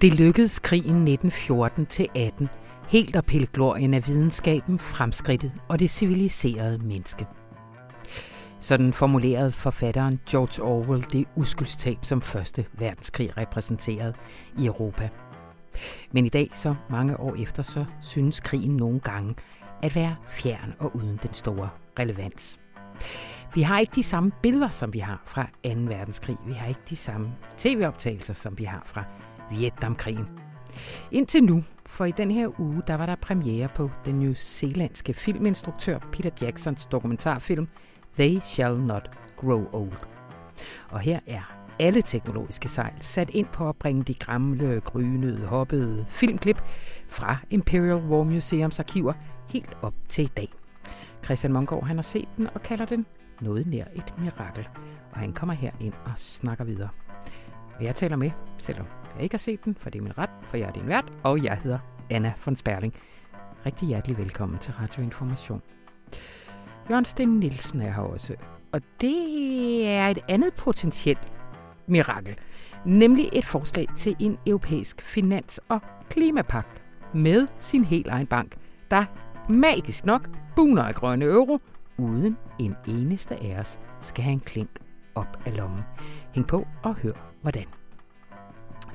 Det lykkedes krigen 1914-18 helt at pille glorien af videnskaben, fremskridtet og det civiliserede menneske. Sådan formulerede forfatteren George Orwell det uskyldstab, som Første Verdenskrig repræsenterede i Europa. Men i dag, så mange år efter, så synes krigen nogle gange at være fjern og uden den store relevans. Vi har ikke de samme billeder, som vi har fra 2. verdenskrig. Vi har ikke de samme tv-optagelser, som vi har fra Vietnamkrigen. Indtil nu, for i den her uge, der var der premiere på den newzealandske filminstruktør Peter Jacksons dokumentarfilm They Shall Not Grow Old. Og her er alle teknologiske sejl sat ind på at bringe de gamle, grynede, hoppede filmklip fra Imperial War Museums arkiver helt op til i dag. Christian Mongård han har set den og kalder den noget nær et mirakel, og han kommer her ind og snakker videre. Og jeg taler med, selvom jeg ikke har set den, for det er min ret, for jeg er din vært, og jeg hedder Anna von Sperling. Rigtig hjertelig velkommen til Radio Information. Jørgen Sten Nielsen er her også, og det er et andet potentielt mirakel, nemlig et forslag til en europæisk finans- og klimapagt med sin helt egen bank, der magisk nok buner af grønne euro, uden en eneste af os skal have en klink op af lommen. Hæng på og hør hvordan.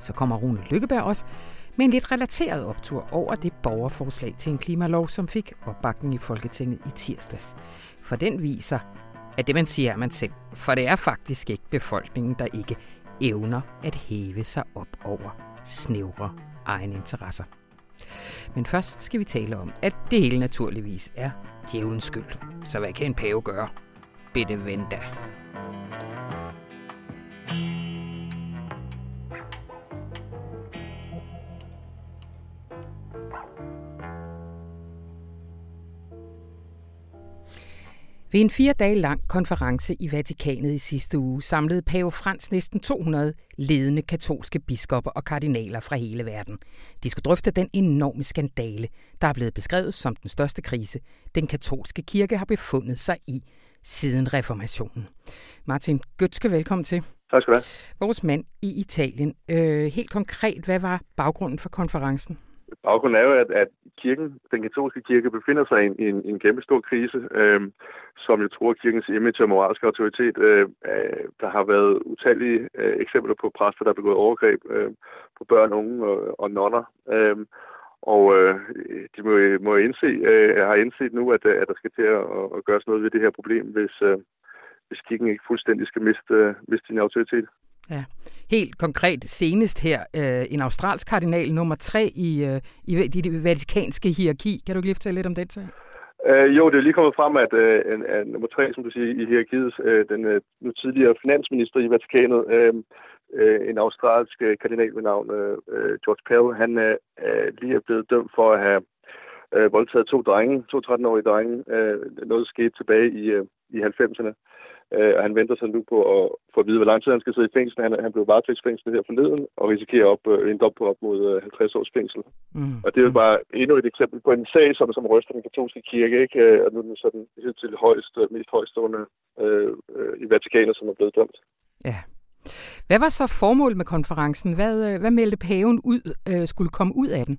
Så kommer Rune Lykkeberg også med en lidt relateret optur over det borgerforslag til en klimalov, som fik opbakning i Folketinget i tirsdags. For den viser, at det man siger er man selv, for det er faktisk ikke befolkningen, der ikke evner at hæve sig op over snævre egne interesser. Men først skal vi tale om, at det hele naturligvis er djævelens skyld. Så hvad kan en pave gøre? Bitte vente. Ved en fire dage lang konference i Vatikanet i sidste uge samlede pave Frans næsten 200 ledende katolske biskopper og kardinaler fra hele verden. De skulle drøfte den enorme skandale, der er blevet beskrevet som den største krise, den katolske kirke har befundet sig i siden reformationen. Martin Gøtske, velkommen til. Tak skal du have. Vores mand i Italien. Øh, helt konkret, hvad var baggrunden for konferencen? Baggrunden er jo, at, at kirken, den katolske kirke befinder sig i en, en, en kæmpe stor krise, øh, som jo tror kirkens image og moralske autoritet. Øh, øh, der har været utallige øh, eksempler på præster, der har begået overgreb øh, på børn, unge og, og nonner. Øh, og øh, de må, må indse, øh, har indset nu, at, at der skal til at, at gøres noget ved det her problem, hvis, øh, hvis kirken ikke fuldstændig skal miste, øh, miste sin autoritet. Ja. Helt konkret senest her, øh, en australsk kardinal nummer tre i, øh, i det vatikanske hierarki. Kan du ikke lige fortælle lidt om den sag? Øh, jo, det er lige kommet frem, at, øh, en, en, nummer tre, som du siger, i hierarkiet, øh, den øh, nu tidligere finansminister i Vatikanet, øh, øh, en australsk øh, kardinal ved navn øh, øh George Pell, han øh, lige er blevet dømt for at have øh, voldtaget to drenge, to 13-årige drenge. Øh, noget skete tilbage i, øh, i 90'erne. Øh, og han venter sig nu på at få at vide, hvor lang tid han skal sidde i fængsel. Han, han blev varetægtsfængslet her forleden og risikerer op, øh, en dom på op mod 50 øh, års fængsel. Mm. Og det er jo bare endnu et eksempel på en sag, som, som ryster den katolske kirke, ikke? Og nu er den sådan til højst, mest højstående øh, øh, i Vatikanet, som er blevet dømt. Ja. Hvad var så formålet med konferencen? Hvad, hvad meldte paven ud, øh, skulle komme ud af den?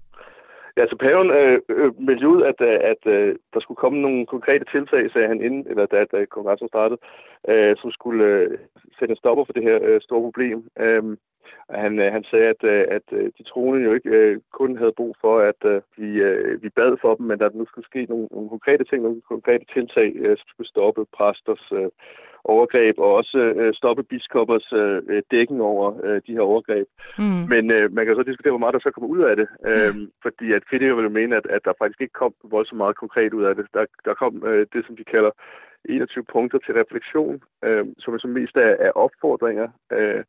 Ja, så paven øh, øh, meldte ud, at, øh, at øh, der skulle komme nogle konkrete tiltag, sagde han inden, eller da, da kongressen startede, øh, som skulle øh, sætte en stopper for det her øh, store problem. Øh, han, øh, han sagde, at, øh, at øh, de troende jo ikke øh, kun havde brug for, at øh, vi, øh, vi bad for dem, men at der nu skulle ske nogle, nogle konkrete ting, nogle konkrete tiltag, øh, som skulle stoppe præsters øh, overgreb og også øh, stoppe biskoppers øh, dækken over øh, de her overgreb. Mm. Men øh, man kan så diskutere, hvor meget der så kommer ud af det, øh, mm. fordi at kritikere vil mene, at, at der faktisk ikke kom voldsomt meget konkret ud af det. Der, der kom øh, det, som de kalder 21 punkter til refleksion, øh, som er som mest af, af opfordringer øh,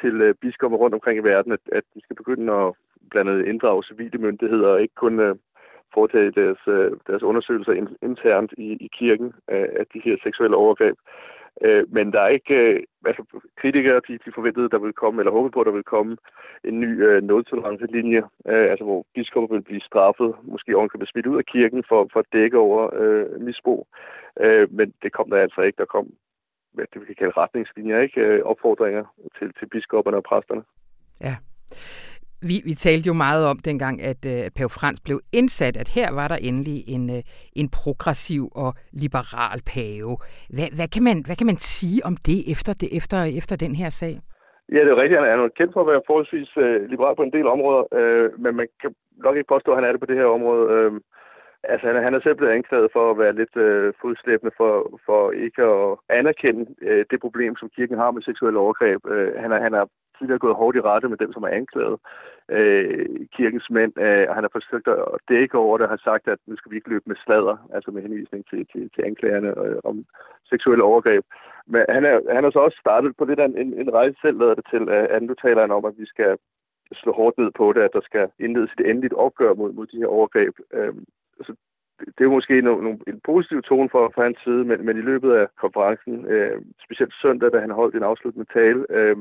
til øh, biskopper rundt omkring i verden, at, at de skal begynde at blandt andet inddrage civile myndigheder og ikke kun øh, foretage deres, øh, deres undersøgelser internt i, i kirken øh, af de her seksuelle overgreb. Øh, men der er ikke, øh, altså kritikere, de, de forventede, der ville komme, eller håbede på, at der ville komme en ny øh, nultolerance-linje, øh, altså hvor biskopper ville blive straffet, måske ovenkøbet blive smidt ud af kirken for, for at dække over øh, misbrug. Øh, men det kom der altså ikke. Der kom hvad det vi kan kalde retningslinjer, ikke? Øh, opfordringer til, til biskopperne og præsterne. Ja. Vi, vi talte jo meget om dengang, at, øh, at Pave Frans blev indsat, at her var der endelig en, øh, en progressiv og liberal pave. Hvad, hvad, kan man, hvad kan man sige om det efter, det, efter, efter den her sag? Ja, det er rigtigt. Han er kendt for at være forholdsvis øh, liberal på en del områder, øh, men man kan nok ikke påstå, at han er det på det her område. Øh, altså, han, han er selv blevet anklaget for at være lidt øh, fodslæbende for, for ikke at anerkende øh, det problem, som kirken har med seksuelle overgreb. Øh, han, er, han er tidligere gået hårdt i rette med dem, som er anklaget. Øh, kirkens mænd, øh, han har forsøgt at dække over det og har sagt, at nu skal vi ikke løbe med sladder, altså med henvisning til, til, til anklagerne øh, om seksuelle overgreb. Men han er, han har så også startet på lidt af en, en rejse selv, lader det til, øh, at nu taler han om, at vi skal slå hårdt ned på det, at der skal indledes et endeligt opgør mod, mod de her overgreb. Øh, så det er måske no, no, en positiv tone for, for hans side, men, men i løbet af konferencen, øh, specielt søndag, da han holdt en afsluttende tale, øh,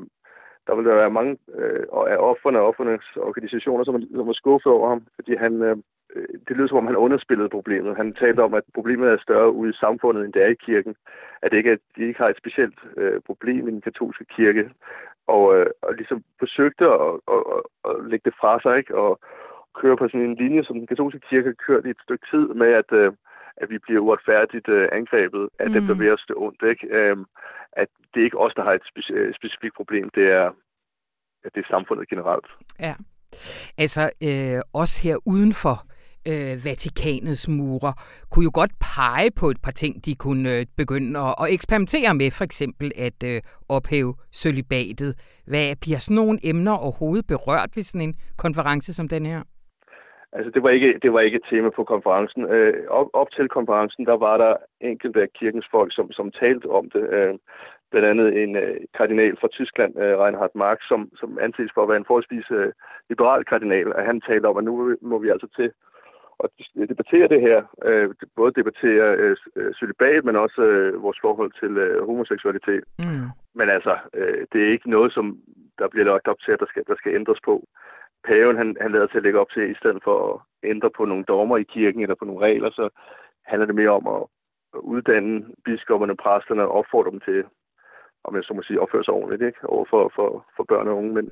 der vil der være mange øh, af offerne og offernes organisationer, som, som var skuffet over ham, fordi han, øh, øh, det lyder som om, han underspillede problemet. Han talte om, at problemet er større ude i samfundet, end det er i kirken. At det ikke, at de ikke har et specielt øh, problem i den katolske kirke. Og, øh, og ligesom forsøgte at, at, at, at lægge det fra sig, ikke? Og køre på sådan en linje, som den katolske kirke har kørt i et stykke tid med, at, øh, at vi bliver uretfærdigt øh, angrebet af mm. dem, der vil os det ondt. Ikke? Øh, at det er ikke os, der har et speci- øh, specifikt problem, det er, at det er samfundet generelt. Ja, altså øh, os her uden for øh, Vatikanets mure, kunne jo godt pege på et par ting, de kunne øh, begynde at, at eksperimentere med, for eksempel at øh, ophæve sølibatet. Hvad bliver sådan nogle emner overhovedet berørt ved sådan en konference som den her? Altså, det var ikke, det var ikke et tema på konferencen. Øh, op, op til konferencen, der var der enkelte af kirkens folk, som, som talte om det. Øh, blandt andet en øh, kardinal fra Tyskland, øh, Reinhard Marx, som, som anses for at være en forholdsvis øh, liberal kardinal, og han talte om, at nu må vi altså til at debattere det her. Øh, både debattere øh, øh celibat, men også øh, vores forhold til øh, homoseksualitet. Mm. Men altså, øh, det er ikke noget, som der bliver lagt op til, at der skal, der skal ændres på paven han, han lader til at lægge op til, i stedet for at ændre på nogle dommer i kirken eller på nogle regler, så handler det mere om at uddanne biskopperne, præsterne og opfordre dem til, om jeg så må sige, opføre sig ordentligt ikke? over for, for, for børn og unge mænd.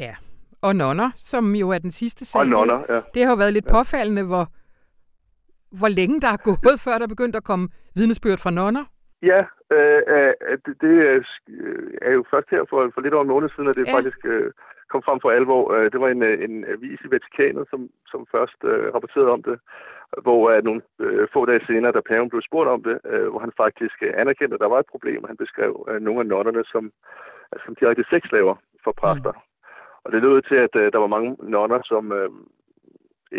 Ja, og nonner, som jo er den sidste sag. Og nonner, ja. Det har jo været lidt ja. påfaldende, hvor, hvor længe der er gået, før der begyndte at komme vidnesbyrd fra nonner. Ja, øh, øh, det, det er jo først her for, for lidt over en måned siden, at det ja. faktisk øh, kom frem for alvor. Øh, det var en, øh, en avis i Vatikanet, som, som først øh, rapporterede om det, hvor øh, nogle øh, få dage senere, da paven blev spurgt om det, øh, hvor han faktisk øh, anerkendte, at der var et problem, og han beskrev øh, nogle af notterne som, altså, som direkte sexslaver for præster. Mm. Og det lød til, at øh, der var mange nonner, som øh,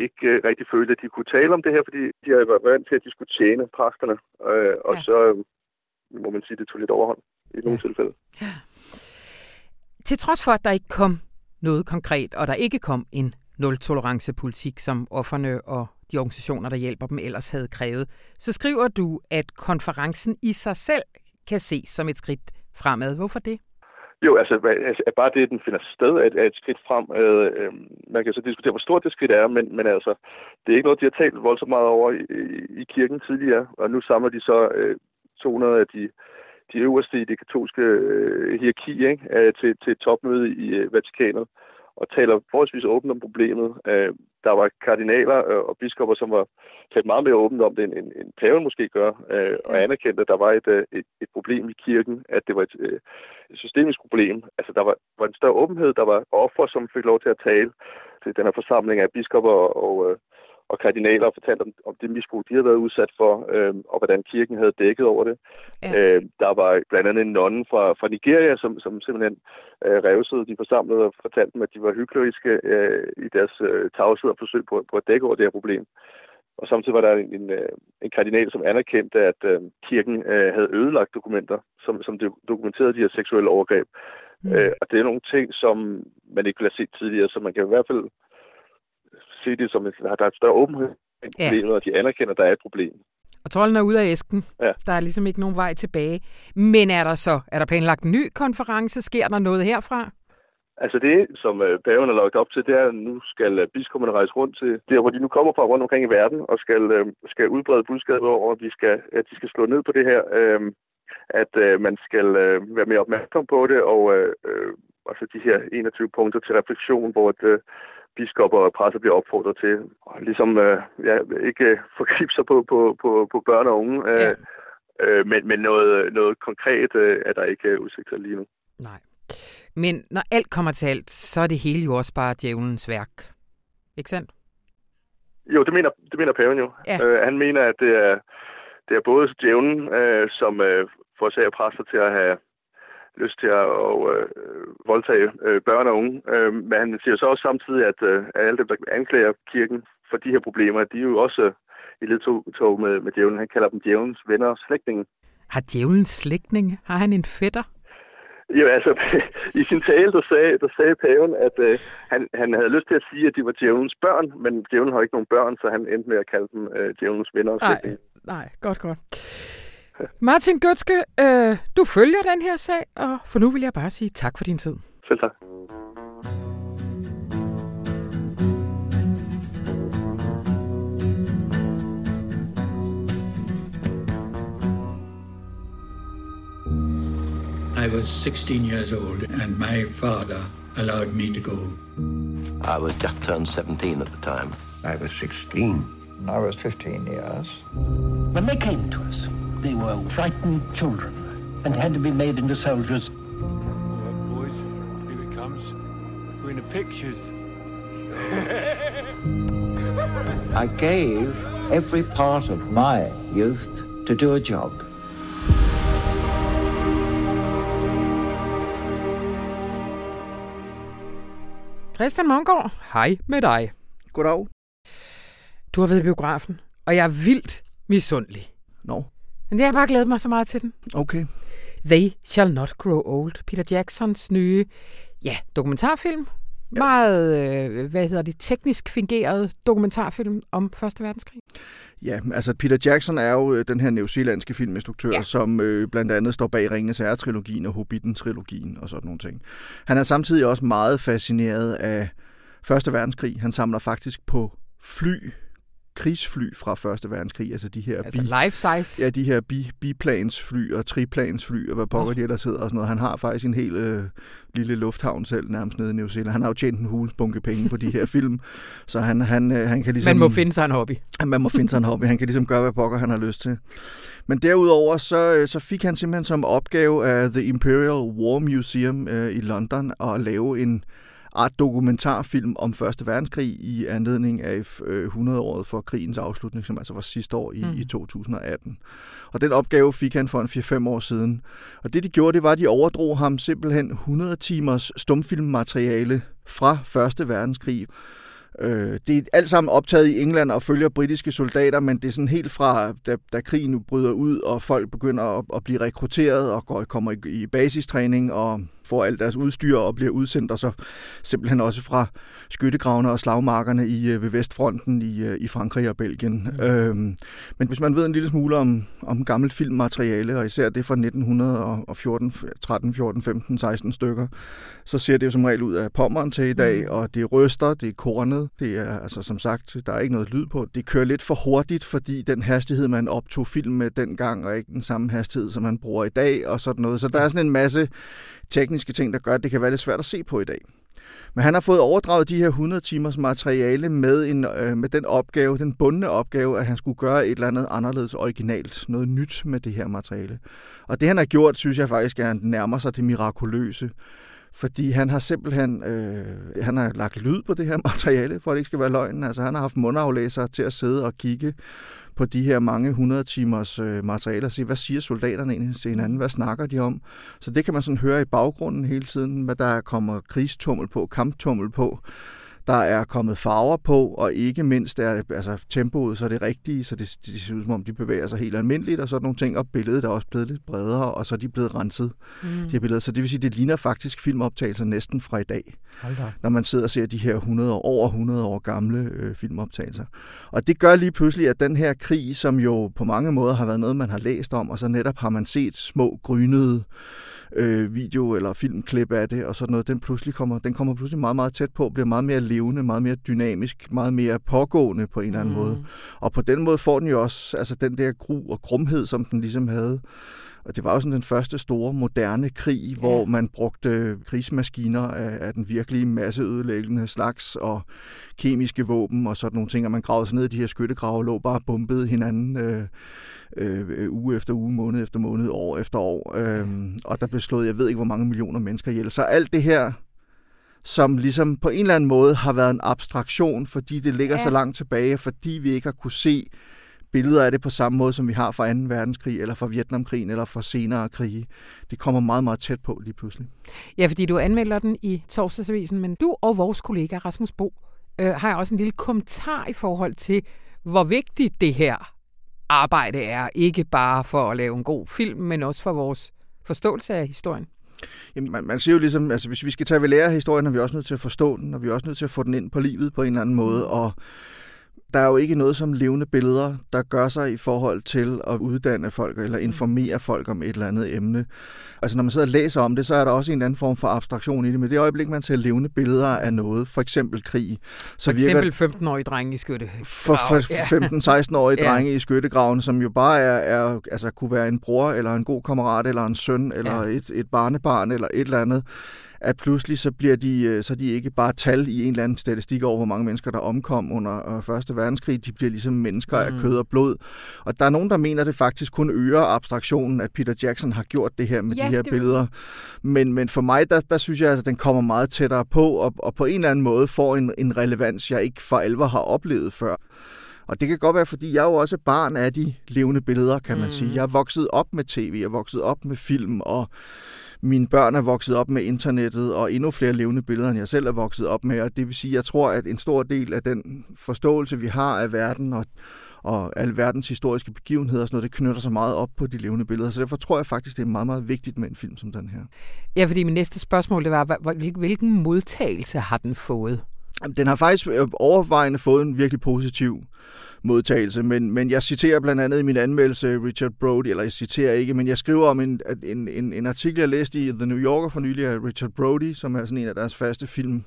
ikke øh, rigtig følte, at de kunne tale om det her, fordi de havde været vant til, at de skulle tjene præsterne. Øh, og ja. så øh, må man sige, det tog lidt overhånd i nogle ja. tilfælde. Ja. Til trods for, at der ikke kom noget konkret, og der ikke kom en nul-tolerance-politik, som offerne og de organisationer, der hjælper dem, ellers havde krævet, så skriver du, at konferencen i sig selv kan ses som et skridt fremad. Hvorfor det? Jo, altså, altså bare det, at den finder sted, er et, er et skridt frem. Øh, man kan så diskutere, hvor stort det skridt er, men, men altså, det er ikke noget, de har talt voldsomt meget over i, i, i kirken tidligere, og nu samler de så øh, 200 af de de øverste i det katolske øh, hierarki ikke? Øh, til, til et topmøde i øh, Vatikanet og taler forholdsvis åbent om problemet. Øh, der var kardinaler øh, og biskopper, som var talt meget mere åbent om det, end, end, end paven måske gør, øh, og anerkendte, at der var et, øh, et, et problem i kirken, at det var et, øh, et systemisk problem. Altså, der var, var en større åbenhed, der var offer, som fik lov til at tale til den her forsamling af biskopper og, øh, og kardinaler og fortalte om, om det misbrug, de havde været udsat for, øh, og hvordan kirken havde dækket over det. Ja. Øh, der var blandt andet en nonne fra, fra Nigeria, som, som simpelthen øh, revsede de forsamlede og fortalte dem, at de var hykleriske øh, i deres øh, tavshed og forsøg på, på at dække over det her problem. Og samtidig var der en, en, øh, en kardinal, som anerkendte, at øh, kirken øh, havde ødelagt dokumenter, som, som dokumenterede de her seksuelle overgreb. Mm. Øh, og det er nogle ting, som man ikke ville have set tidligere, så man kan i hvert fald se det som, at der er et større åbenhed problemet, ja. og de anerkender, at der er et problem. Og trolden er ude af æsken. Ja. Der er ligesom ikke nogen vej tilbage. Men er der så, er der planlagt en ny konference? Sker der noget herfra? Altså det, som øh, paven har lagt op til, det er, at nu skal øh, biskopperne rejse rundt til der, hvor de nu kommer fra rundt omkring i verden, og skal, øh, skal udbrede budskabet over, at, vi skal, at de skal slå ned på det her, at man skal være mere opmærksom på det, og altså de her 21 punkter til refleksion, hvor at, øh, biskopper og presser bliver opfordret til og ligesom øh, ja, ikke forgribe sig på, på, på, på børn og unge. Øh, ja. øh, men, men noget, noget konkret øh, er der ikke udsigter lige nu. Nej. Men når alt kommer til alt, så er det hele jo også bare djævelens værk. Ikke sandt? Jo, det mener, det mener paven jo. Ja. Øh, han mener, at det er, det er både djævlen, øh, som øh, forårsager præster til at have lyst til at og, øh, voldtage øh, børn og unge. Øh, men han siger så også samtidig, at øh, alle dem, der anklager kirken for de her problemer, de er jo også øh, i ledtog med, med djævlen. Han kalder dem djævelens venner og slægtninge. Har djævelens slægtning? Har han en fætter? Jo, altså, i sin tale, der sagde, der sagde paven, at øh, han, han havde lyst til at sige, at de var djævelens børn, men djævlen har ikke nogen børn, så han endte med at kalde dem øh, djævelens venner og slægtninge. Nej, nej, godt, godt. Martin Gøtske, øh, du følger den her sag, og for nu vil jeg bare sige tak for din tid. Selv tak. I was 16 years old and my father allowed me to go. I was just turned 17 at the time. I was 16. I was 15 years. When they came to us, they were frightened children and had to be made into soldiers. Well, boys, here it comes. We're in the pictures. I gave every part of my youth to do a job. Christian Mongård, hej med dig. Goddag. Du har været i biografen, og jeg er vildt misundelig. Nå. No. Men jeg har bare glædet mig så meget til den. Okay. They Shall Not Grow Old. Peter Jacksons nye ja, dokumentarfilm. Ja. Meget, øh, hvad hedder det, teknisk fingeret dokumentarfilm om Første Verdenskrig. Ja, altså Peter Jackson er jo øh, den her neozelandske filminstruktør, ja. som øh, blandt andet står bag Ringens Herre-trilogien og Hobbiten-trilogien og sådan nogle ting. Han er samtidig også meget fascineret af Første Verdenskrig. Han samler faktisk på fly krigsfly fra Første Verdenskrig, altså de her altså bi, life size? Ja, de her bi, biplansfly og triplansfly og hvad pokker oh. de ellers hedder og sådan noget. Han har faktisk en hel øh, lille lufthavn selv nærmest nede i New Zealand. Han har jo tjent en hulsbunke penge på de her film, så han, han, øh, han kan ligesom... Man må finde sig en hobby. Man må finde sig en hobby. Han kan ligesom gøre, hvad pokker han har lyst til. Men derudover så, øh, så fik han simpelthen som opgave af The Imperial War Museum øh, i London at lave en art dokumentarfilm om Første Verdenskrig i anledning af 100-året øh, for krigens afslutning, som altså var sidste år i, mm. i 2018. Og den opgave fik han for en 4-5 år siden. Og det de gjorde, det var, at de overdrog ham simpelthen 100 timers stumfilmmateriale fra Første Verdenskrig Øh, det er alt sammen optaget i England og følger britiske soldater, men det er sådan helt fra, da, da krigen bryder ud, og folk begynder at, at blive rekrutteret og går, kommer i, i basistræning og får alt deres udstyr og bliver udsendt, og så simpelthen også fra skyttegravene og slagmarkerne i, øh, ved Vestfronten i, øh, i Frankrig og Belgien. Mm. Øhm, men hvis man ved en lille smule om, om gammelt filmmateriale, og især det fra 1914, 13, 14, 15, 16 stykker, så ser det jo som regel ud af pommeren til i dag, mm. og det ryster, det er kornet, det er altså som sagt, der er ikke noget lyd på. Det kører lidt for hurtigt, fordi den hastighed, man optog film med dengang, og ikke den samme hastighed, som man bruger i dag, og sådan noget. Så der er sådan en masse tekniske ting, der gør, at det kan være lidt svært at se på i dag. Men han har fået overdraget de her 100 timers materiale med, en, øh, med den opgave, den bundne opgave, at han skulle gøre et eller andet anderledes originalt, noget nyt med det her materiale. Og det han har gjort, synes jeg faktisk, er, at han nærmer sig det mirakuløse. Fordi han har simpelthen øh, han har lagt lyd på det her materiale, for at det ikke skal være løgn. Altså han har haft mundaflæsere til at sidde og kigge på de her mange 100 timers øh, materialer og se, hvad siger soldaterne egentlig til hinanden, hvad snakker de om. Så det kan man sådan høre i baggrunden hele tiden, hvad der kommer krigstummel på, kamptummel på der er kommet farver på, og ikke mindst er altså, tempoet så er det rigtige, så det, det ser ud som om, de bevæger sig helt almindeligt, og sådan nogle ting, og billedet er også blevet lidt bredere, og så er de blevet renset, mm. de billeder. Så det vil sige, det ligner faktisk filmoptagelser næsten fra i dag, når man sidder og ser de her 100 år, over 100 år gamle øh, filmoptagelser. Og det gør lige pludselig, at den her krig, som jo på mange måder har været noget, man har læst om, og så netop har man set små grynede øh, video eller filmklip af det, og sådan noget, den, pludselig kommer, den kommer pludselig meget, meget tæt på, bliver meget mere levende, meget mere dynamisk, meget mere pågående på en eller anden mm. måde. Og på den måde får den jo også altså den der gru og grumhed, som den ligesom havde Og det var jo sådan den første store moderne krig, ja. hvor man brugte krigsmaskiner af, af den virkelige masseødelæggende slags og kemiske våben og sådan nogle ting, og man gravede sig ned i de her skyttegrave og lå bare og bumpede hinanden øh, øh, uge efter uge, måned efter måned, år efter år. Øh, og der blev slået, jeg ved ikke, hvor mange millioner mennesker ihjel. Så alt det her som ligesom på en eller anden måde har været en abstraktion, fordi det ligger ja. så langt tilbage, fordi vi ikke har kunne se billeder af det på samme måde, som vi har fra 2. verdenskrig, eller fra Vietnamkrigen, eller fra senere krige. Det kommer meget, meget tæt på lige pludselig. Ja, fordi du anmelder den i torsdagsavisen, men du og vores kollega Rasmus Bo øh, har også en lille kommentar i forhold til, hvor vigtigt det her arbejde er. Ikke bare for at lave en god film, men også for vores forståelse af historien. Jamen, man, man siger jo ligesom, altså hvis vi skal tage ved lære historien, er vi også nødt til at forstå den, og vi er også nødt til at få den ind på livet på en eller anden måde, og der er jo ikke noget som levende billeder, der gør sig i forhold til at uddanne folk eller informere folk om et eller andet emne. Altså når man sidder og læser om det, så er der også en anden form for abstraktion i det, men det øjeblik, man ser levende billeder af noget, for eksempel krig. Så for eksempel 15-årige drenge i skytte. For, for 15-16-årige ja. drenge i skyttegraven, som jo bare er, er, altså kunne være en bror, eller en god kammerat, eller en søn, eller ja. et, et barnebarn, eller et eller andet at pludselig så bliver de, øh, så de ikke bare tal i en eller anden statistik over, hvor mange mennesker, der omkom under øh, Første Verdenskrig. De bliver ligesom mennesker mm. af kød og blod. Og der er nogen, der mener, at det faktisk kun øger abstraktionen, at Peter Jackson har gjort det her med ja, de her det... billeder. Men, men for mig, der, der synes jeg, at altså, den kommer meget tættere på, og, og på en eller anden måde får en, en relevans, jeg ikke for alvor har oplevet før. Og det kan godt være, fordi jeg er jo også barn af de levende billeder, kan man mm. sige. Jeg er vokset op med tv, jeg er vokset op med film, og mine børn er vokset op med internettet, og endnu flere levende billeder, end jeg selv er vokset op med. Og det vil sige, jeg tror, at en stor del af den forståelse, vi har af verden og, og al verdens historiske begivenheder og sådan noget, det knytter sig meget op på de levende billeder. Så derfor tror jeg faktisk, det er meget, meget vigtigt med en film som den her. Ja, fordi min næste spørgsmål, det var, hvilken modtagelse har den fået? Den har faktisk øh, overvejende fået en virkelig positiv modtagelse, men, men jeg citerer blandt andet i min anmeldelse Richard Brody, eller jeg citerer ikke, men jeg skriver om en, en, en, en artikel, jeg læste i The New Yorker for nylig af Richard Brody, som er sådan en af deres faste film,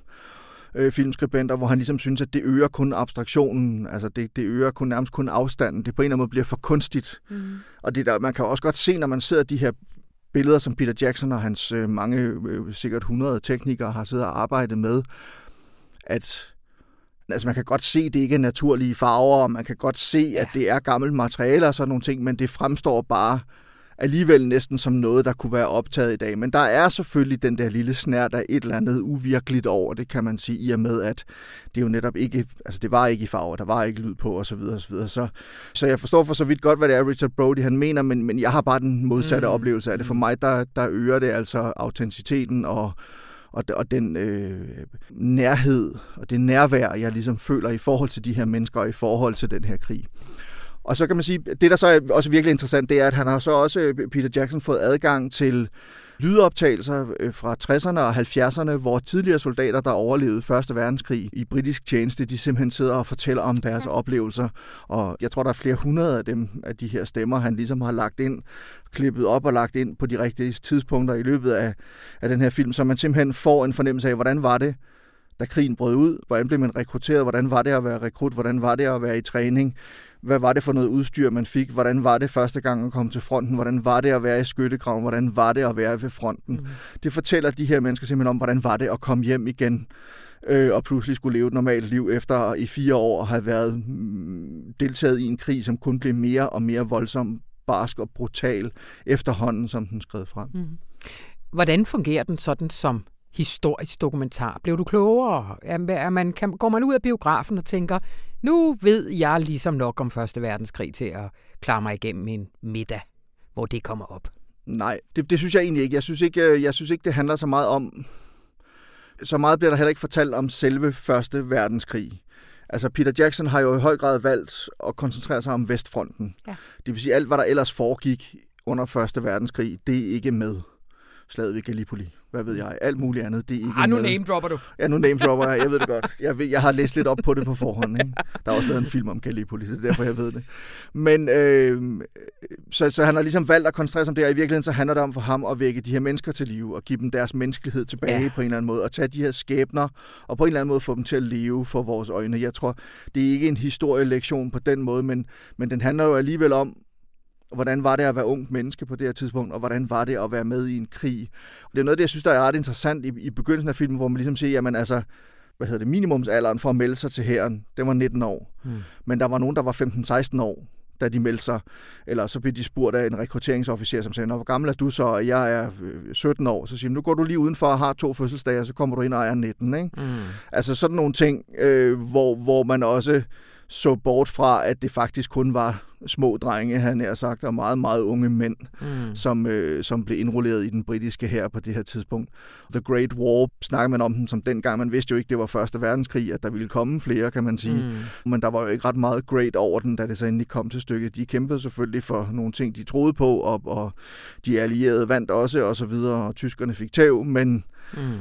øh, filmskribenter, hvor han ligesom synes, at det øger kun abstraktionen, altså det, det øger kun nærmest kun afstanden, det på en eller anden måde bliver for kunstigt. Mm. Og det der, man kan også godt se, når man ser de her billeder, som Peter Jackson og hans øh, mange, øh, sikkert 100 teknikere har siddet og arbejdet med, at altså man kan godt se, at det ikke er naturlige farver, og man kan godt se, at det er gammelt materiale og sådan nogle ting, men det fremstår bare alligevel næsten som noget, der kunne være optaget i dag. Men der er selvfølgelig den der lille snært af et eller andet uvirkeligt over, det kan man sige, i og med, at det jo netop ikke, altså det var ikke i farver, der var ikke lyd på, og så videre, og så. Så, så jeg forstår for så vidt godt, hvad det er, Richard Brody han mener, men, men jeg har bare den modsatte mm. oplevelse af det. For mig, der, der øger det altså autenticiteten og, og, og den øh, nærhed og det nærvær, jeg ligesom føler i forhold til de her mennesker og i forhold til den her krig. Og så kan man sige, det der så er også virkelig interessant, det er, at han har så også, øh, Peter Jackson, fået adgang til lydoptagelser øh, fra 60'erne og 70'erne, hvor tidligere soldater, der overlevede 1. verdenskrig i britisk tjeneste, de simpelthen sidder og fortæller om deres ja. oplevelser. Og jeg tror, der er flere hundrede af dem, af de her stemmer, han ligesom har lagt ind, klippet op og lagt ind på de rigtige tidspunkter i løbet af, af den her film, så man simpelthen får en fornemmelse af, hvordan var det, da krigen brød ud? Hvordan blev man rekrutteret? Hvordan var det at være rekrut? Hvordan var det at være i træning? Hvad var det for noget udstyr, man fik? Hvordan var det første gang at komme til fronten? Hvordan var det at være i skyttegraven? Hvordan var det at være ved fronten? Mm. Det fortæller de her mennesker simpelthen om, hvordan var det at komme hjem igen øh, og pludselig skulle leve et normalt liv efter i fire år at have været mm, deltaget i en krig, som kun blev mere og mere voldsom, barsk og brutal efterhånden, som den skred frem. Mm. Hvordan fungerer den sådan som historisk dokumentar? Blev du klogere? Er man, kan, går man ud af biografen og tænker, nu ved jeg ligesom nok om Første Verdenskrig til at klare mig igennem en middag, hvor det kommer op? Nej, det, det synes jeg egentlig ikke. Jeg synes ikke, øh, jeg synes ikke, det handler så meget om... Så meget bliver der heller ikke fortalt om selve Første Verdenskrig. Altså, Peter Jackson har jo i høj grad valgt at koncentrere sig om Vestfronten. Ja. Det vil sige, alt hvad der ellers foregik under Første Verdenskrig, det er ikke med slaget ved Gallipoli hvad ved jeg, alt muligt andet. Det er ikke ah, nu name dropper du. Ja, nu name dropper jeg, jeg ved det godt. Jeg, ved, jeg har læst lidt op på det på forhånd. Ikke? Der er også lavet en film om Gallipoli, det er derfor, jeg ved det. Men øh, så, så han har ligesom valgt at koncentrere sig om det, og i virkeligheden så handler det om for ham at vække de her mennesker til live, og give dem deres menneskelighed tilbage ja. på en eller anden måde, og tage de her skæbner, og på en eller anden måde få dem til at leve for vores øjne. Jeg tror, det er ikke en historielektion på den måde, men, men den handler jo alligevel om, hvordan var det at være ung menneske på det her tidspunkt, og hvordan var det at være med i en krig. Det er noget, det jeg synes, der er ret interessant i, i begyndelsen af filmen, hvor man ligesom siger, jamen altså, hvad hedder det, minimumsalderen for at melde sig til hæren, det var 19 år. Mm. Men der var nogen, der var 15-16 år, da de meldte sig. Eller så blev de spurgt af en rekrutteringsofficer, som sagde, hvor gammel er du så? Og jeg er 17 øh, år. Så siger nu går du lige udenfor og har to fødselsdage, og så kommer du ind og er 19. Ikke? Mm. Altså sådan nogle ting, øh, hvor, hvor man også så bort fra, at det faktisk kun var små drenge, han er sagt, og meget, meget unge mænd, mm. som, øh, som blev indrulleret i den britiske her på det her tidspunkt. The Great War snakker man om den som dengang. Man vidste jo ikke, det var Første Verdenskrig, at der ville komme flere, kan man sige. Mm. Men der var jo ikke ret meget great over den, da det så endelig kom til stykket. De kæmpede selvfølgelig for nogle ting, de troede på, og, og de allierede vandt også, og så videre, og tyskerne fik tæv, men Mm.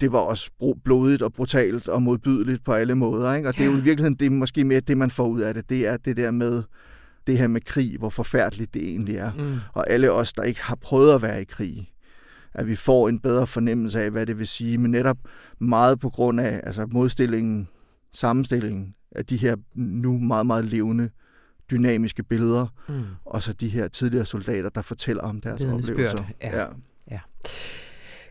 Det var også blodigt og brutalt og modbydeligt på alle måder. Ikke? Og det er jo i virkeligheden det måske mere det, man får ud af det. Det er det der med det her med krig, hvor forfærdeligt det egentlig er. Mm. Og alle os, der ikke har prøvet at være i krig, at vi får en bedre fornemmelse af, hvad det vil sige, men netop meget på grund af altså modstillingen, sammenstillingen af de her nu meget, meget levende, dynamiske billeder, mm. og så de her tidligere soldater, der fortæller om deres oplevelser. Ja. Ja. ja.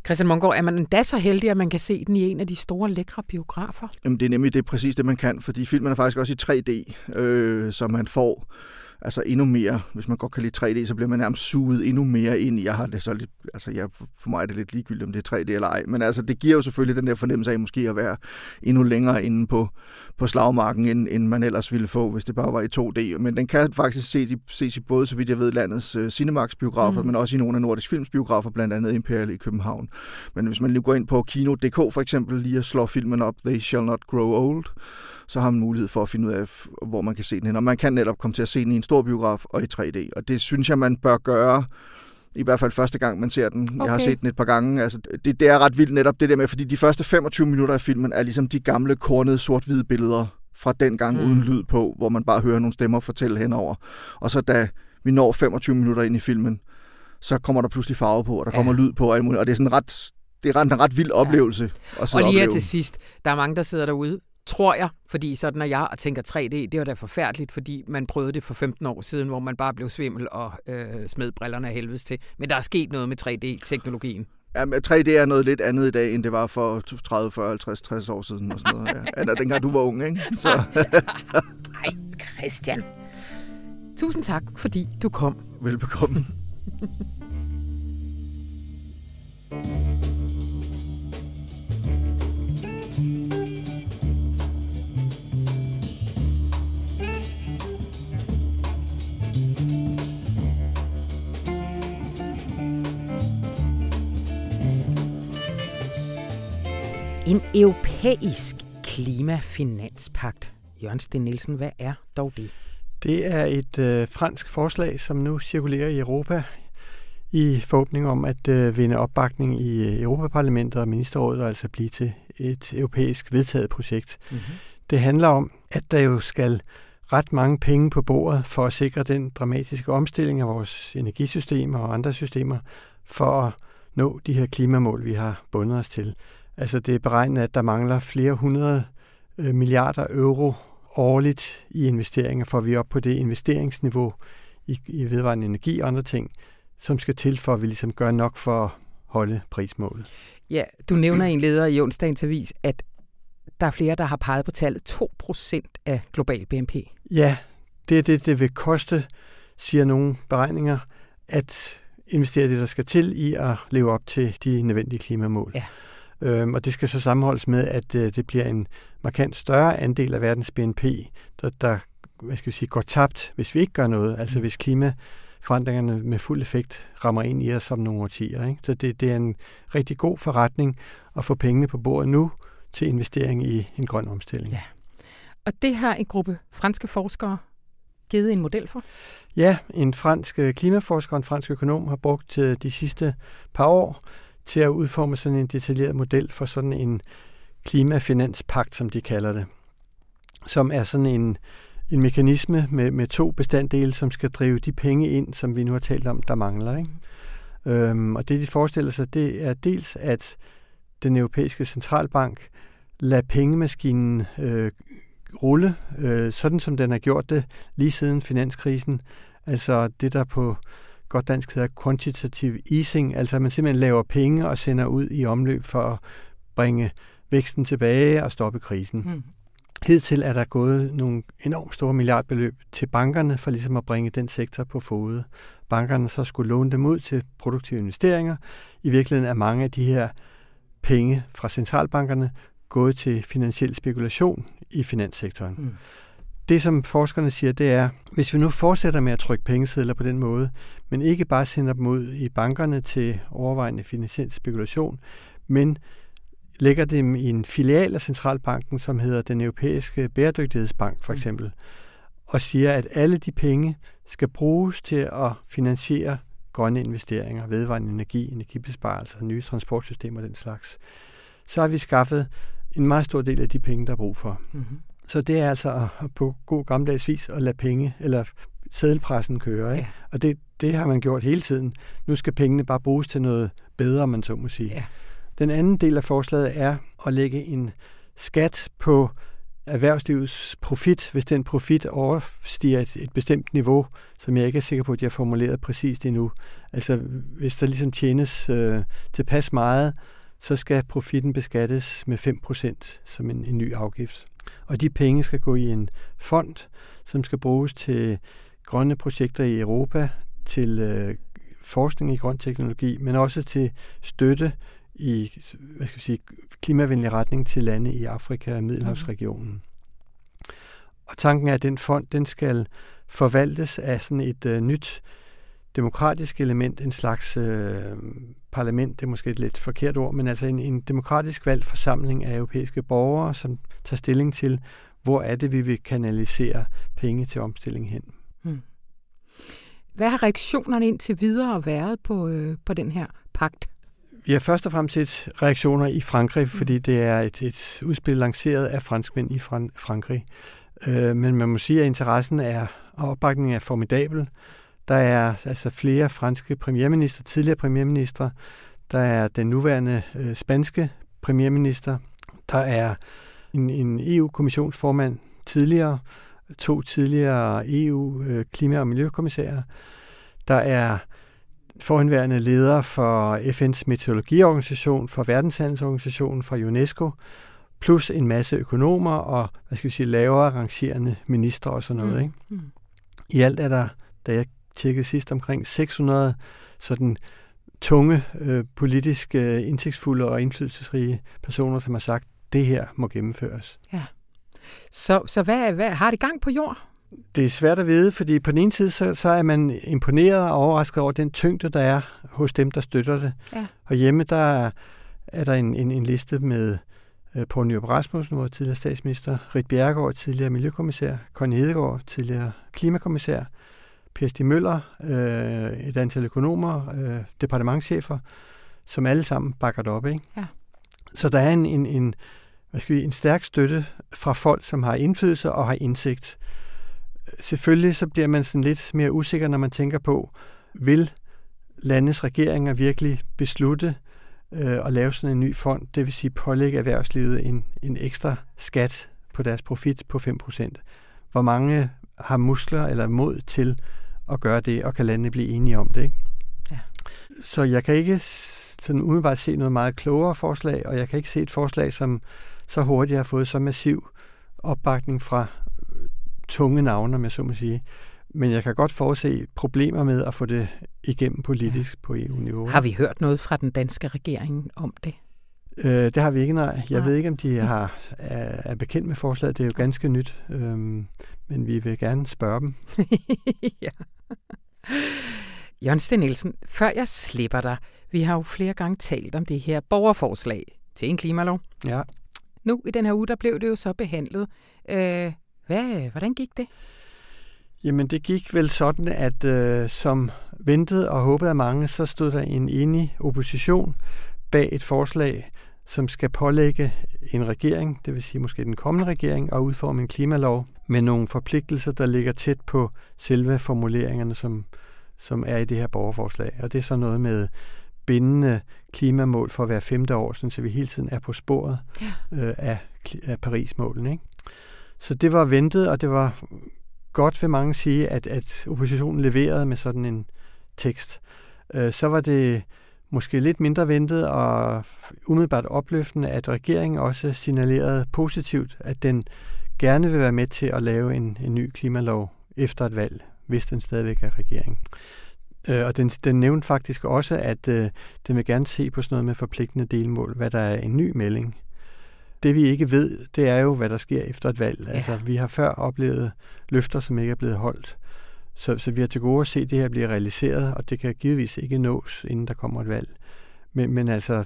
Christian Mongård, er man endda så heldig, at man kan se den i en af de store, lækre biografer? Jamen, det er nemlig det er præcis det, man kan, fordi filmen er faktisk også i 3D, øh, så man får altså endnu mere, hvis man godt kan lide 3D, så bliver man nærmest suget endnu mere ind i, jeg har det så lidt, altså jeg, for mig er det lidt ligegyldigt, om det er 3D eller ej, men altså det giver jo selvfølgelig den der fornemmelse af måske at være endnu længere inde på, på slagmarken, end, end man ellers ville få, hvis det bare var i 2D. Men den kan faktisk se, ses i både, så vidt jeg ved, landets uh, Cinemax-biografer, mm. men også i nogle af Nordisk Films biografer, blandt andet Imperial i København. Men hvis man lige går ind på Kino.dk for eksempel, lige at slå filmen op, They Shall Not Grow Old, så har man mulighed for at finde ud af, hvor man kan se den hen. Og man kan netop komme til at se den i en stor biograf og i 3D. Og det synes jeg, man bør gøre i hvert fald første gang, man ser den. Okay. Jeg har set den et par gange. Altså, det, det er ret vildt netop det der med, fordi de første 25 minutter af filmen er ligesom de gamle, kornede, sort-hvide billeder fra den gang mm. uden lyd på, hvor man bare hører nogle stemmer fortælle henover. Og så da vi når 25 minutter ind i filmen, så kommer der pludselig farve på, og der ja. kommer lyd på, og det er sådan ret det er en ret vild oplevelse. Ja. Og lige her til sidst, der er mange, der sidder derude tror jeg, fordi sådan er jeg og tænker 3D, det var da forfærdeligt, fordi man prøvede det for 15 år siden, hvor man bare blev svimmel og øh, smed brillerne af helvedes til. Men der er sket noget med 3D-teknologien. Ja, 3D er noget lidt andet i dag, end det var for 30, 40, 50, 60 år siden. Og sådan noget. Ja. Eller dengang du var ung, ikke? Så. Ej, Christian. Tusind tak, fordi du kom. Velbekomme. En europæisk klimafinanspagt. Jørgen Sten Nielsen, hvad er dog det? Det er et øh, fransk forslag, som nu cirkulerer i Europa i forhåbning om at øh, vinde opbakning i øh, Europaparlamentet og ministerrådet og altså blive til et europæisk vedtaget projekt. Mm-hmm. Det handler om, at der jo skal ret mange penge på bordet for at sikre den dramatiske omstilling af vores energisystemer og andre systemer for at nå de her klimamål, vi har bundet os til. Altså det er beregnet, at der mangler flere hundrede øh, milliarder euro årligt i investeringer, for vi er op på det investeringsniveau i, i vedvarende energi og andre ting, som skal til for, at vi ligesom gør nok for at holde prismålet. Ja, du nævner i en leder i onsdagens avis, at der er flere, der har peget på tallet 2% af global BNP. Ja, det er det, det vil koste, siger nogle beregninger, at investere det, der skal til i at leve op til de nødvendige klimamål. Ja. Øhm, og det skal så sammenholdes med, at øh, det bliver en markant større andel af verdens BNP, der, der hvad skal vi sige, går tabt, hvis vi ikke gør noget. Altså mm. hvis klimaforandringerne med fuld effekt rammer ind i os om nogle årtier. Ikke? Så det, det er en rigtig god forretning at få pengene på bordet nu til investering i en grøn omstilling. Ja. Og det har en gruppe franske forskere givet en model for? Ja, en fransk øh, klimaforsker og en fransk økonom har brugt øh, de sidste par år til at udforme sådan en detaljeret model for sådan en klimafinanspagt, som de kalder det, som er sådan en, en mekanisme med, med to bestanddele, som skal drive de penge ind, som vi nu har talt om, der mangler. Ikke? Øhm, og det, de forestiller sig, det er dels, at den europæiske centralbank lader pengemaskinen øh, rulle, øh, sådan som den har gjort det lige siden finanskrisen, Altså det, der på godt dansk hedder quantitative easing, altså at man simpelthen laver penge og sender ud i omløb for at bringe væksten tilbage og stoppe krisen. Mm. Hidtil er der gået nogle enormt store milliardbeløb til bankerne for ligesom at bringe den sektor på fode. Bankerne så skulle låne dem ud til produktive investeringer. I virkeligheden er mange af de her penge fra centralbankerne gået til finansiel spekulation i finanssektoren. Mm. Det, som forskerne siger, det er, hvis vi nu fortsætter med at trykke pengesedler på den måde, men ikke bare sender dem ud i bankerne til overvejende finansiel spekulation, men lægger dem i en filial af centralbanken, som hedder den europæiske bæredygtighedsbank for mm. eksempel, og siger, at alle de penge skal bruges til at finansiere grønne investeringer, vedvarende energi, energibesparelser, nye transportsystemer og den slags, så har vi skaffet en meget stor del af de penge, der er brug for. Mm-hmm. Så det er altså på god gammeldags vis at lade penge, eller sædelpressen køre. Ikke? Ja. Og det, det har man gjort hele tiden. Nu skal pengene bare bruges til noget bedre, man så må sige. Ja. Den anden del af forslaget er at lægge en skat på erhvervslivets profit, hvis den profit overstiger et, et bestemt niveau, som jeg ikke er sikker på, at jeg har formuleret præcist endnu. Altså, hvis der ligesom tjenes øh, tilpas meget, så skal profitten beskattes med 5% som en, en ny afgift. Og de penge skal gå i en fond, som skal bruges til grønne projekter i Europa, til øh, forskning i grøn teknologi, men også til støtte i hvad skal vi sige, klimavenlig retning til lande i Afrika og Middelhavsregionen. Mm. Og tanken er, at den fond den skal forvaltes af sådan et øh, nyt demokratisk element, en slags øh, parlament, det er måske et lidt forkert ord, men altså en, en demokratisk valgt forsamling af europæiske borgere, som tager stilling til, hvor er det, vi vil kanalisere penge til omstilling hen. Hmm. Hvad har reaktionerne indtil videre været på, øh, på den her pagt? Vi har først og fremmest set reaktioner i Frankrig, hmm. fordi det er et, et udspil lanceret af franskmænd i Fran- Frankrig. Øh, men man må sige, at interessen er, og opbakningen er formidabel. Der er altså flere franske premierminister, tidligere premierminister. Der er den nuværende øh, spanske premierminister. Der er en, en EU-kommissionsformand tidligere, to tidligere EU-klima- øh, og miljøkommissærer. Der er forhenværende leder for FN's meteorologiorganisation, for verdenshandelsorganisationen, fra UNESCO, plus en masse økonomer og, hvad skal vi sige, lavere rangerende ministre og sådan noget. Mm. Ikke? Mm. I alt er der, da jeg tjekkede sidst, omkring 600 sådan tunge, øh, politisk øh, indsigtsfulde og indflydelsesrige personer, som har sagt, det her må gennemføres. Ja. Så, så hvad, hvad har det gang på jord? Det er svært at vide, fordi på den ene side, så, så er man imponeret og overrasket over den tyngde, der er hos dem, der støtter det. Ja. Og hjemme, der er, er der en, en, en liste med øh, Poul Nyrup Rasmussen, vores tidligere statsminister, Rit Bjerregaard, tidligere miljøkommissær, Conny Hedegaard, tidligere klimakommissær, Per Stig Møller, øh, et antal økonomer, øh, departementchefer, som alle sammen bakker det op. Ikke? Ja. Så der er en, en, en, hvad skal vi, en stærk støtte fra folk, som har indflydelse og har indsigt. Selvfølgelig så bliver man sådan lidt mere usikker, når man tænker på, vil landets regeringer virkelig beslutte øh, at lave sådan en ny fond, det vil sige pålægge erhvervslivet en, en ekstra skat på deres profit på 5%. Hvor mange har muskler eller mod til at gøre det, og kan landene blive enige om det. Ikke? Ja. Så jeg kan ikke sådan umiddelbart se noget meget klogere forslag, og jeg kan ikke se et forslag, som så hurtigt har fået så massiv opbakning fra øh, tunge navne, med så må sige. Men jeg kan godt forudse problemer med at få det igennem politisk ja. på EU-niveau. Har vi hørt noget fra den danske regering om det? Øh, det har vi ikke, nej. Jeg nej. ved ikke, om de har, er, er bekendt med forslaget. Det er jo ganske nyt, øhm, men vi vil gerne spørge dem. ja. Jørgen Sten Nielsen, før jeg slipper dig, vi har jo flere gange talt om det her borgerforslag til en klimalov. Ja. Nu i den her uge, der blev det jo så behandlet. Øh, hvad, hvordan gik det? Jamen det gik vel sådan, at øh, som ventet og håbet af mange, så stod der en enig opposition bag et forslag, som skal pålægge en regering, det vil sige måske den kommende regering, at udforme en klimalov med nogle forpligtelser, der ligger tæt på selve formuleringerne, som, som er i det her borgerforslag. Og det er så noget med bindende klimamål for hver femte år, så vi hele tiden er på sporet ja. øh, af, af Paris-målen. Ikke? Så det var ventet, og det var godt, vil mange sige, at, at oppositionen leverede med sådan en tekst. Øh, så var det måske lidt mindre ventet og umiddelbart opløftende, at regeringen også signalerede positivt, at den gerne vil være med til at lave en, en ny klimalov efter et valg, hvis den stadigvæk er regering. Øh, og den, den nævnte faktisk også, at øh, den vil gerne se på sådan noget med forpligtende delmål, hvad der er en ny melding. Det vi ikke ved, det er jo, hvad der sker efter et valg. Ja. Altså, vi har før oplevet løfter, som ikke er blevet holdt. Så, så vi har til gode at se at det her blive realiseret, og det kan givetvis ikke nås, inden der kommer et valg. Men, men altså,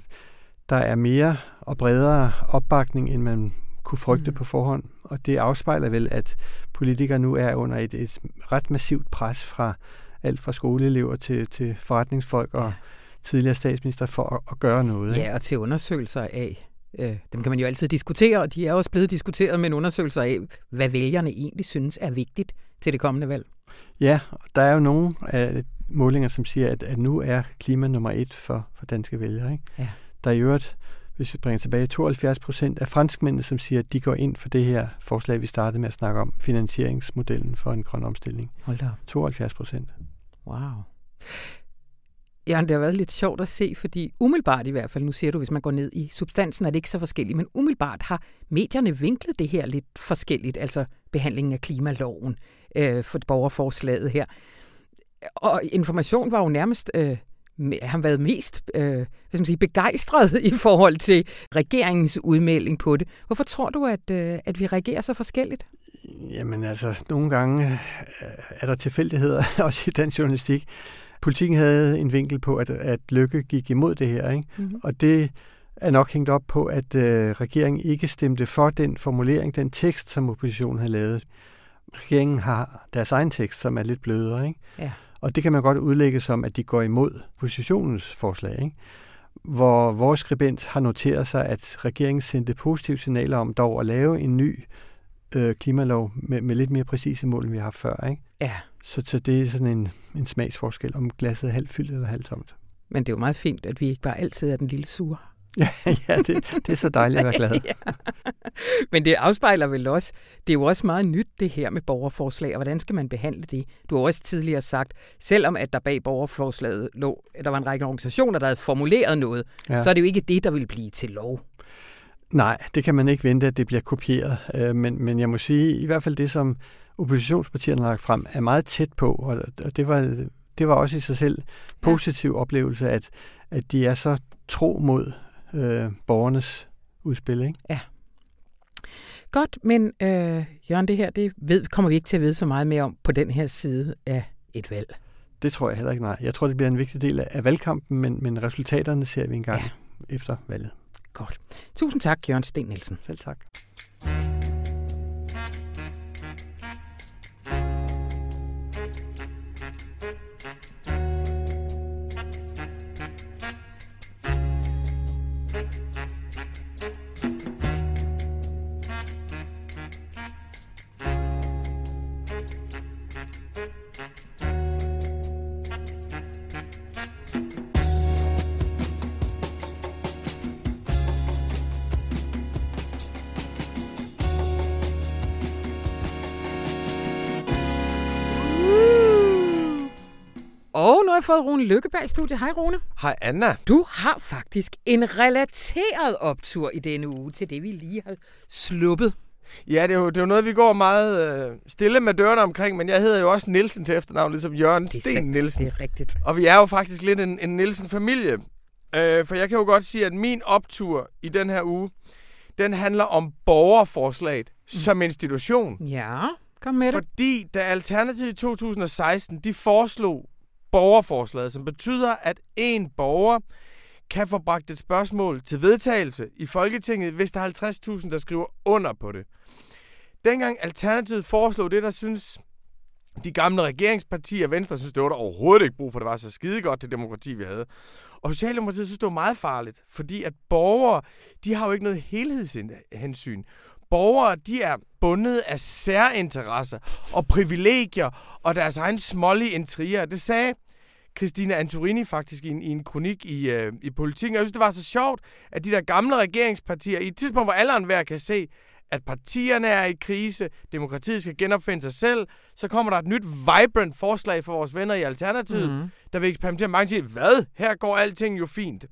der er mere og bredere opbakning, end man kunne frygte mm. på forhånd. Og det afspejler vel, at politikere nu er under et, et ret massivt pres fra alt fra skoleelever til, til forretningsfolk og tidligere statsminister for at, at gøre noget. Ikke? Ja, og til undersøgelser af, øh, dem kan man jo altid diskutere, og de er også blevet diskuteret, men undersøgelser af, hvad vælgerne egentlig synes er vigtigt til det kommende valg. Ja, der er jo nogle af målinger, som siger, at, at nu er klima nummer et for, for danske vælgere. Ikke? Ja. Der er i øvrigt, hvis vi bringer tilbage, 72 procent af franskmændene, som siger, at de går ind for det her forslag, vi startede med at snakke om, finansieringsmodellen for en grøn omstilling. Hold da. 72 procent. Wow. Ja, det har været lidt sjovt at se, fordi umiddelbart i hvert fald, nu siger du, hvis man går ned i substansen, er det ikke så forskelligt, men umiddelbart har medierne vinklet det her lidt forskelligt, altså behandlingen af klimaloven øh, for borgerforslaget her. Og information var jo nærmest, øh, han været mest øh, hvad skal man sige, begejstret i forhold til regeringens udmelding på det. Hvorfor tror du, at, øh, at vi reagerer så forskelligt? Jamen altså, nogle gange øh, er der tilfældigheder også i den journalistik. Politikken havde en vinkel på, at, at Lykke gik imod det her, ikke? Mm-hmm. og det er nok hængt op på, at øh, regeringen ikke stemte for den formulering, den tekst, som oppositionen havde lavet. Regeringen har deres egen tekst, som er lidt blødere, ikke? Ja. Og det kan man godt udlægge som, at de går imod positionens forslag, ikke? hvor vores skribent har noteret sig, at regeringen sendte positive signaler om dog at lave en ny øh, klimalov med, med lidt mere præcise mål, end vi har haft før. Ikke? Ja. Så, så det er sådan en, en smagsforskel, om glasset er halvt fyldt eller halvt tomt. Men det er jo meget fint, at vi ikke bare altid er den lille sure. Ja, ja det, det er så dejligt at være glad. ja. Men det afspejler vel også, det er jo også meget nyt det her med borgerforslag, og hvordan skal man behandle det? Du har også tidligere sagt, selvom at der bag borgerforslaget lå, at der var en række organisationer, der havde formuleret noget, ja. så er det jo ikke det, der vil blive til lov. Nej, det kan man ikke vente, at det bliver kopieret. Øh, men, men jeg må sige, i hvert fald det, som oppositionspartierne har lagt frem, er meget tæt på, og det var, det var også i sig selv positiv ja. oplevelse, at, at de er så tro mod øh, borgernes udspil. Ikke? Ja. Godt, men øh, Jørgen, det her det ved, kommer vi ikke til at vide så meget mere om på den her side af et valg. Det tror jeg heller ikke, nej. Jeg tror, det bliver en vigtig del af valgkampen, men, men resultaterne ser vi engang ja. efter valget. Godt. Tusind tak, Jørgen Sten Nielsen. Selv tak. Jeg fået Rune Lykkeberg i studiet. Hej Rune. Hej Anna. Du har faktisk en relateret optur i denne uge til det, vi lige har sluppet. Ja, det er, jo, det er jo noget, vi går meget øh, stille med dørene omkring, men jeg hedder jo også Nielsen til efternavn, ligesom Jørgen det Sten Nielsen. Det er rigtigt. Og vi er jo faktisk lidt en, en Nielsen-familie. Øh, for jeg kan jo godt sige, at min optur i den her uge, den handler om borgerforslaget mm. som institution. Ja, kom med det. Fordi da Alternativet i 2016, de foreslog borgerforslaget, som betyder, at en borger kan få bragt et spørgsmål til vedtagelse i Folketinget, hvis der er 50.000, der skriver under på det. Dengang Alternativet foreslog det, der synes de gamle regeringspartier, Venstre synes, det var der overhovedet ikke brug for, det var så skide godt det demokrati, vi havde. Og Socialdemokratiet synes, det var meget farligt, fordi at borgere, de har jo ikke noget helhedshensyn borgere, de er bundet af særinteresser og privilegier og deres egen smålige intriger. Det sagde Christina Antorini faktisk i en, i en kronik i, øh, i politikken. Jeg synes, det var så sjovt, at de der gamle regeringspartier, i et tidspunkt, hvor alle hver kan se, at partierne er i krise, demokratiet skal genopfinde sig selv, så kommer der et nyt vibrant forslag for vores venner i Alternativet, mm. der vil eksperimentere. Mange siger, hvad? Her går alting jo fint.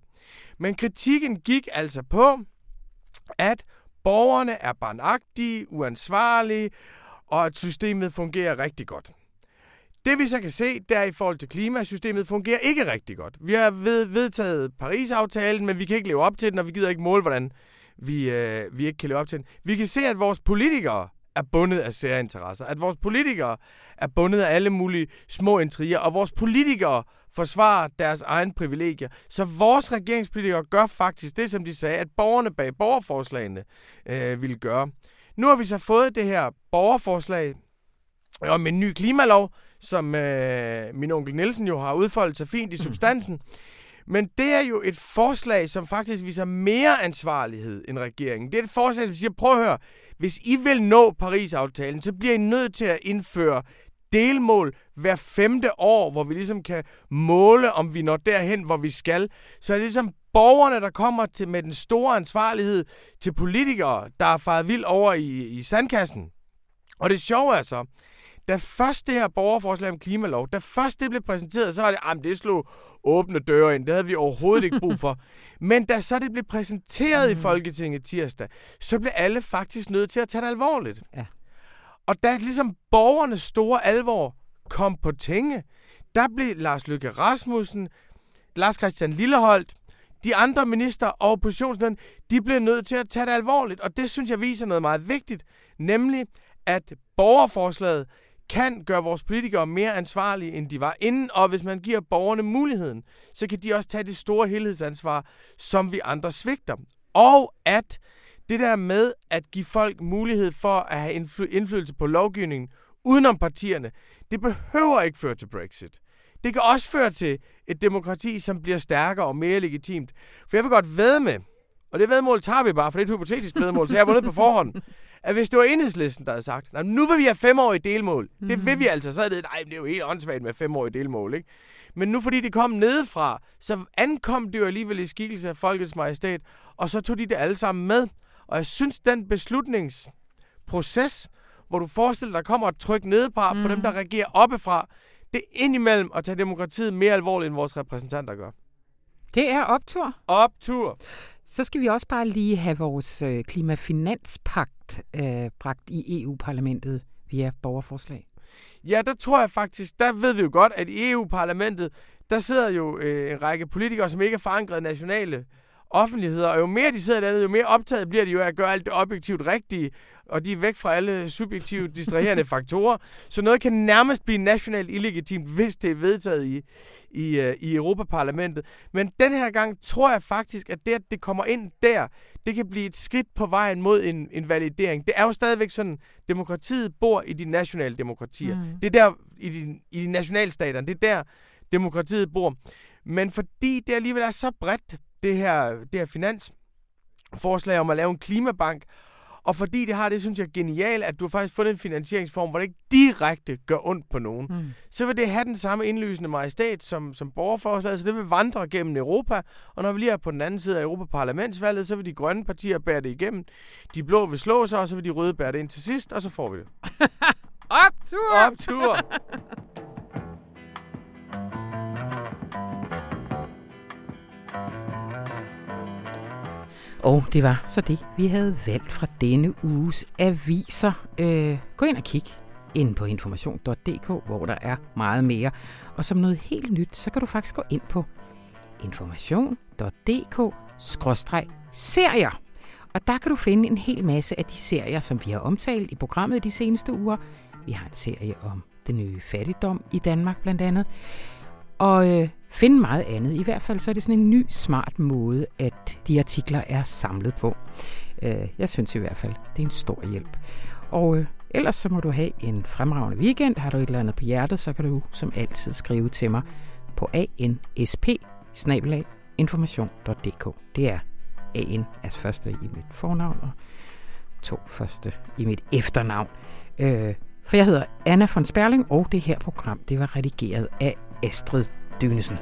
Men kritikken gik altså på, at borgerne er barnagtige, uansvarlige, og at systemet fungerer rigtig godt. Det vi så kan se, der i forhold til klimasystemet, fungerer ikke rigtig godt. Vi har ved, vedtaget Paris-aftalen, men vi kan ikke leve op til den, og vi gider ikke måle, hvordan vi, øh, vi ikke kan leve op til den. Vi kan se, at vores politikere er bundet af særinteresser. At vores politikere er bundet af alle mulige små intriger, og vores politikere forsvarer deres egen privilegier. Så vores regeringspolitikere gør faktisk det, som de sagde, at borgerne bag borgerforslagene øh, ville gøre. Nu har vi så fået det her borgerforslag om en ny klimalov, som øh, min onkel Nielsen jo har udfoldet sig fint i mm. substansen. Men det er jo et forslag, som faktisk viser mere ansvarlighed end regeringen. Det er et forslag, som siger, prøv at høre, hvis I vil nå Paris-aftalen, så bliver I nødt til at indføre delmål hver femte år, hvor vi ligesom kan måle, om vi når derhen, hvor vi skal. Så er det ligesom borgerne, der kommer til med den store ansvarlighed til politikere, der er faret vild over i, i sandkassen. Og det sjove er så, da først det her borgerforslag om klimalov, da først det blev præsenteret, så var det, at det slog åbne døre ind. Det havde vi overhovedet ikke brug for. Men da så det blev præsenteret mm. i Folketinget tirsdag, så blev alle faktisk nødt til at tage det alvorligt. Ja. Og da ligesom borgernes store alvor kom på tænge, der blev Lars Løkke Rasmussen, Lars Christian Lilleholdt, de andre minister og oppositionslederne, de blev nødt til at tage det alvorligt. Og det synes jeg viser noget meget vigtigt, nemlig at borgerforslaget kan gøre vores politikere mere ansvarlige, end de var inden, og hvis man giver borgerne muligheden, så kan de også tage det store helhedsansvar, som vi andre svigter. Og at det der med at give folk mulighed for at have indflydelse på lovgivningen udenom partierne, det behøver ikke føre til Brexit. Det kan også føre til et demokrati, som bliver stærkere og mere legitimt. For jeg vil godt ved med, og det vedmål tager vi bare, for det er et hypotetisk vedmål, så jeg har vundet på forhånd, at hvis det var enhedslisten, der havde sagt, nu vil vi have femårige delmål. Mm. Det vil vi altså. Så er det, nej, det er jo helt åndssvagt med femårige delmål, ikke? Men nu fordi det kom nedefra, så ankom det jo alligevel i skikkelse af folkets majestæt, og så tog de det alle sammen med. Og jeg synes, den beslutningsproces, hvor du forestiller dig, der kommer et tryk nedefra mm. på dem, der reagerer oppefra, det er indimellem at tage demokratiet mere alvorligt, end vores repræsentanter gør. Det er optur. Optur. Så skal vi også bare lige have vores øh, klimafinanspagt øh, bragt i EU-parlamentet via borgerforslag. Ja, der tror jeg faktisk, der ved vi jo godt, at i EU-parlamentet, der sidder jo øh, en række politikere, som ikke er forankret nationale offentligheder, og jo mere de sidder dernede, jo mere optaget bliver de jo af at gøre alt det objektivt rigtige, og de er væk fra alle subjektive, distraherende faktorer. Så noget kan nærmest blive nationalt illegitimt, hvis det er vedtaget i, i, uh, i Europaparlamentet. Men den her gang tror jeg faktisk, at det, at det kommer ind der, det kan blive et skridt på vejen mod en, en validering. Det er jo stadigvæk sådan, demokratiet bor i de nationale demokratier. Mm. Det er der, i de, i de nationalstaterne, det er der, demokratiet bor. Men fordi det alligevel er så bredt, det her, det her finansforslag om at lave en klimabank, og fordi det har det, synes jeg, er genialt, at du har faktisk fundet en finansieringsform, hvor det ikke direkte gør ondt på nogen. Mm. Så vil det have den samme indlysende majestæt som, som borgerforslaget, så det vil vandre gennem Europa. Og når vi lige er på den anden side af Europaparlamentsvalget, så vil de grønne partier bære det igennem. De blå vil slå sig, og så vil de røde bære det ind til sidst, og så får vi det. Optur! Optur! Og det var så det, vi havde valgt fra denne uges aviser. Øh, gå ind og kig ind på information.dk, hvor der er meget mere. Og som noget helt nyt, så kan du faktisk gå ind på information.dk-serier. Og der kan du finde en hel masse af de serier, som vi har omtalt i programmet de seneste uger. Vi har en serie om den nye fattigdom i Danmark blandt andet. Og øh, finde meget andet. I hvert fald så er det sådan en ny, smart måde, at de artikler er samlet på. Øh, jeg synes i hvert fald, det er en stor hjælp. Og øh, ellers så må du have en fremragende weekend. Har du et eller andet på hjertet, så kan du som altid skrive til mig på ansp information.dk. Det er AN altså første i mit fornavn og to første i mit efternavn. Øh, for jeg hedder Anna von Sperling, og det her program det var redigeret af Astrid Dunesen.